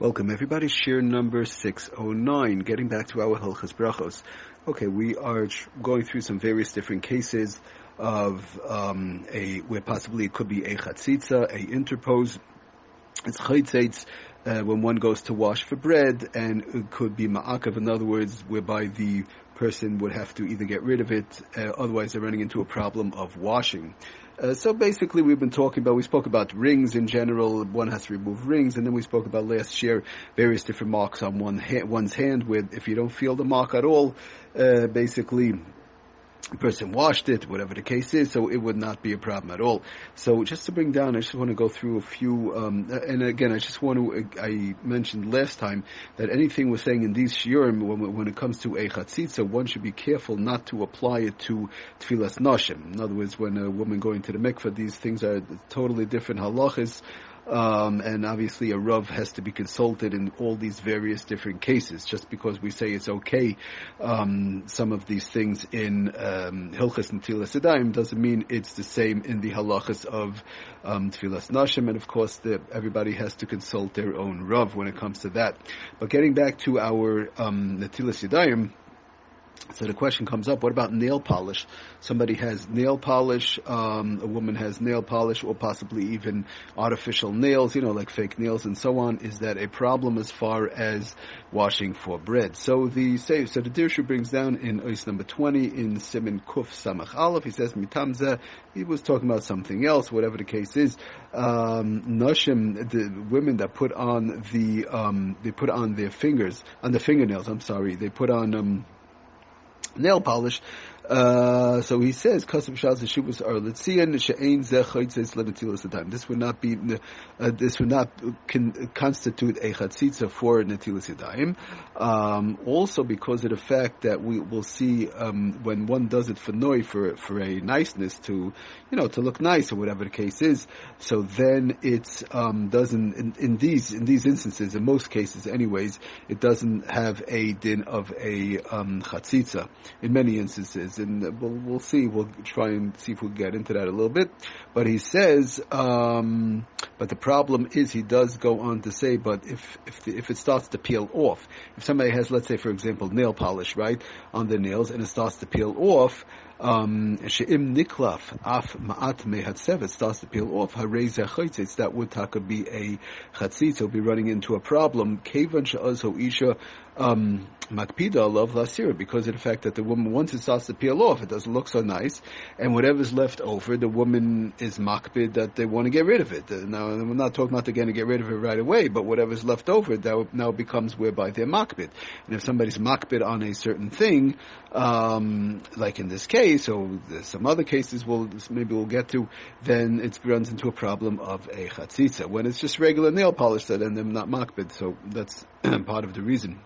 Welcome everybody, share number 609, getting back to our Hilchas Brachos. Okay, we are going through some various different cases of um, a, where possibly it could be a chatzitza, a interpose, it's chaytzetz, uh, when one goes to wash for bread, and it could be ma'akav, in other words, whereby the person would have to either get rid of it, uh, otherwise they're running into a problem of washing. Uh, so basically, we've been talking about, we spoke about rings in general. One has to remove rings, and then we spoke about last year various different marks on one ha- one's hand. With if you don't feel the mark at all, uh, basically person washed it, whatever the case is, so it would not be a problem at all. So just to bring down, I just want to go through a few, um, and again, I just want to, I mentioned last time that anything we're saying in these shiurim, when, when it comes to a chatzitza, one should be careful not to apply it to tevilas nashim. In other words, when a woman going to the mikveh, these things are totally different halachas. Um, and obviously a Rav has to be consulted in all these various different cases. Just because we say it's okay, um, some of these things in um, Hilchas and Tfilas doesn't mean it's the same in the halachas of um, Tevilas Nashim, and of course the, everybody has to consult their own Rav when it comes to that. But getting back to our um, Natilas so the question comes up, what about nail polish? Somebody has nail polish, um, a woman has nail polish, or possibly even artificial nails, you know, like fake nails and so on. Is that a problem as far as washing for bread? So the say, so the Dirshu brings down in Ois number 20 in Simin Kuf Samach Aleph, he says, Mitamza, he was talking about something else, whatever the case is. Um, the women that put on the, um, they put on their fingers, on the fingernails, I'm sorry, they put on, um, nail polish. Uh, so he says, "Kasim shas shubas are litzian she'ein zechaytzes lenatilas time." This would not be, uh, this would not con- constitute a chatzitza for natilas yadayim. Um, also, because of the fact that we will see um, when one does it for noi for for a niceness to, you know, to look nice or whatever the case is. So then it um, doesn't in, in, these in these instances, in most cases, anyways, it doesn't have a din of a um, chatzitza in many instances and we'll, we'll see. We'll try and see if we can get into that a little bit. But he says, um, but the problem is he does go on to say, but if if the, if it starts to peel off, if somebody has, let's say, for example, nail polish right on the nails, and it starts to peel off, um, she'im niklaf af ma'at mehatsev, it starts to peel off, harei zechaitzitz, that would taka be a chatzitz, will be running into a problem, kevan she'azo isha, um, makpida love lasira, because of the fact that the woman, once it starts to peel off, it doesn't look so nice, and whatever's left over, the woman is makpid that they want to get rid of it. Now, we're not talking about they're going to get rid of it right away, but whatever's left over, that now becomes whereby they're makpid. And if somebody's makpid on a certain thing, um, like in this case, or some other cases we'll, maybe we'll get to, then it runs into a problem of a chatzitza. When it's just regular nail polish, then they're not makbid, so that's part of the reason.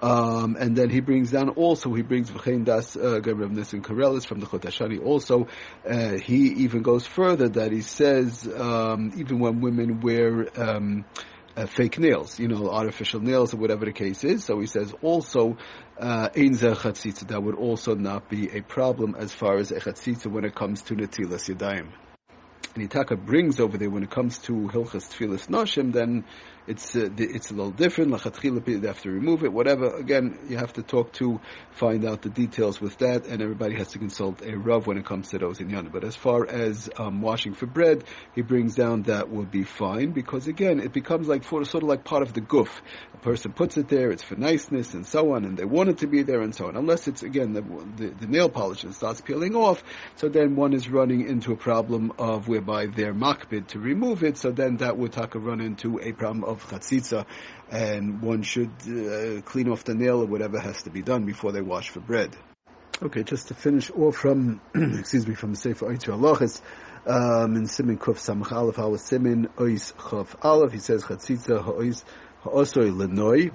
Um, and then he brings down also, he brings V'chein Das uh, Rav Nissen Karelitz from the Chut Shani also. Uh, he even goes further that he says, um, even when women wear, um, uh, fake nails, you know, artificial nails or whatever the case is. So he says also, uh, that would also not be a problem as far as a chatzitza when it comes to netilas yadayim. And Itaka brings over there when it comes to Hilchas Tfilis Noshim, then it's uh, it's a little different. They have to remove it. Whatever. Again, you have to talk to find out the details with that, and everybody has to consult a rav when it comes to those in Yana. But as far as um, washing for bread, he brings down that would be fine because again, it becomes like for, sort of like part of the goof. A person puts it there; it's for niceness and so on, and they want it to be there and so on. Unless it's again the, the, the nail polish and starts peeling off, so then one is running into a problem of whereby they're makbid to remove it. So then that would taka run into a problem of of chatzitza, and one should uh, clean off the nail or whatever has to be done before they wash for bread. Okay, just to finish off from, excuse me, from Sefer Oitzer Alochis, um, in Simin Kuf Samach Aleph, our Simin Ois Chav Aleph, he says Chatzitza Ha'ois Ha'osoi Lenoi,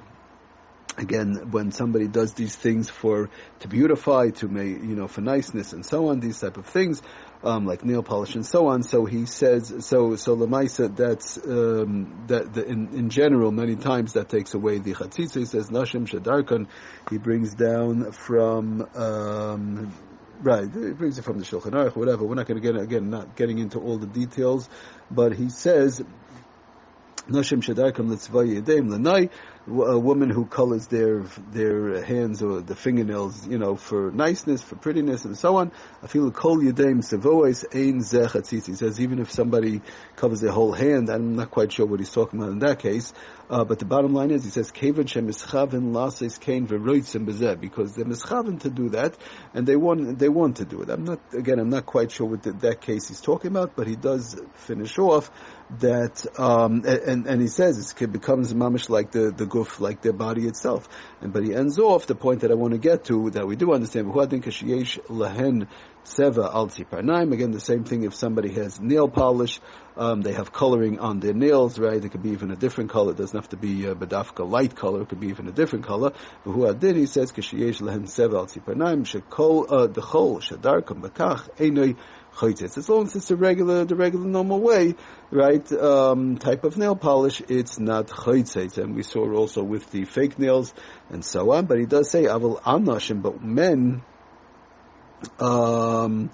again, when somebody does these things for to beautify, to make you know for niceness and so on, these type of things, um, like nail polish and so on. So he says, so so lemaisa that's um, that the, in in general many times that takes away the chatzitza. He says nashim shadarkan. He brings down from. Um, Right, he brings it from the Shulchan Aruch, whatever. We're not going to get again, not getting into all the details, but he says Nashim Shadarkam Litzvay Yedim Lanai, a woman who colors their their hands or the fingernails, you know, for niceness, for prettiness, and so on. I feel kol yedim sevois ein zechatzitz. He says even if somebody covers their whole hand, I'm not quite sure what he's talking about in that case. Uh, but the bottom line is, he says kaven shemischaven lases kain veroitzim bezeh because they're mischaven to do that, and they want they want to do it. I'm not again, I'm not quite sure what the, that case he's talking about, but he does finish off that, um, and and he says it becomes mamish like the the guf, like their body itself. And but he ends off the point that I want to get to that we do understand. lahen seva al Again, the same thing. If somebody has nail polish, um, they have coloring on their nails, right? It could be even a different color. It doesn't have to be a bedafka light color. It could be even a different color. But he says seva al uh, the chol shadarkam bakach enoi chaytes. As long as it's a regular, the regular normal way, right, um, type of nail polish, it's not chaytes. And we saw also with the fake nails and so on. But he does say avil anashim, but men, um,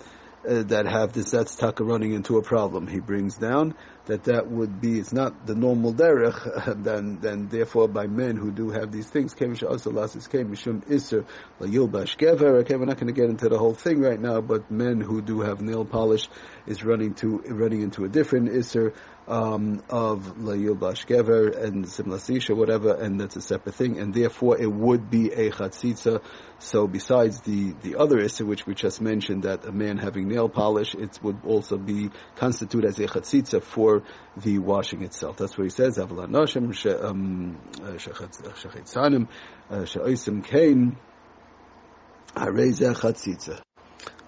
uh, that have this that's taka running into a problem. He brings down that that would be it's not the normal derech. Then then therefore by men who do have these things, kemish also lasis kemishum iser layilbash gever. Okay, we're not going to get into the whole thing right now, but men who do have nail polish is running to running into a different iser um, of Layil Bashkever and Simlasisha, whatever, and that's a separate thing, and therefore it would be a Chatzitza. So besides the, the other issue which we just mentioned, that a man having nail polish, it would also be constitute as a Chatzitza for the washing itself. That's what he says, Avalan Shechetzanim, um, uh, uh, uh, She'oisim Kain, Harezeh Chatzitza.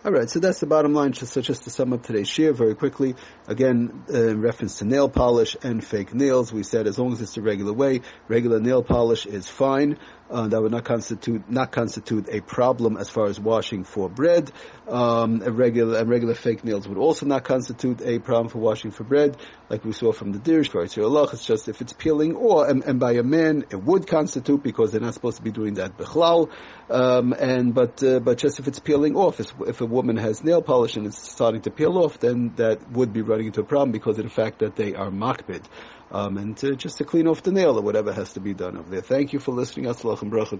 All right, so that's the bottom line. Just, so just to sum up today's shir very quickly, again, uh, in reference to nail polish and fake nails, we said as long as it's the regular way, regular nail polish is fine uh, that would not constitute not constitute a problem as far as washing for bread. Um, a regular and regular fake nails would also not constitute a problem for washing for bread, like we saw from the dirish Allah. It's just if it's peeling, or and, and, by a man it would constitute because they're not supposed to be doing that bechlal. Um, and but uh, but just if it's peeling off, if a woman has nail polish and it's starting to peel off, then that would be running into a problem because of the fact that they are makbid um, and to, just to clean off the nail or whatever has to be done over there. Thank you for listening. Aslach and bracha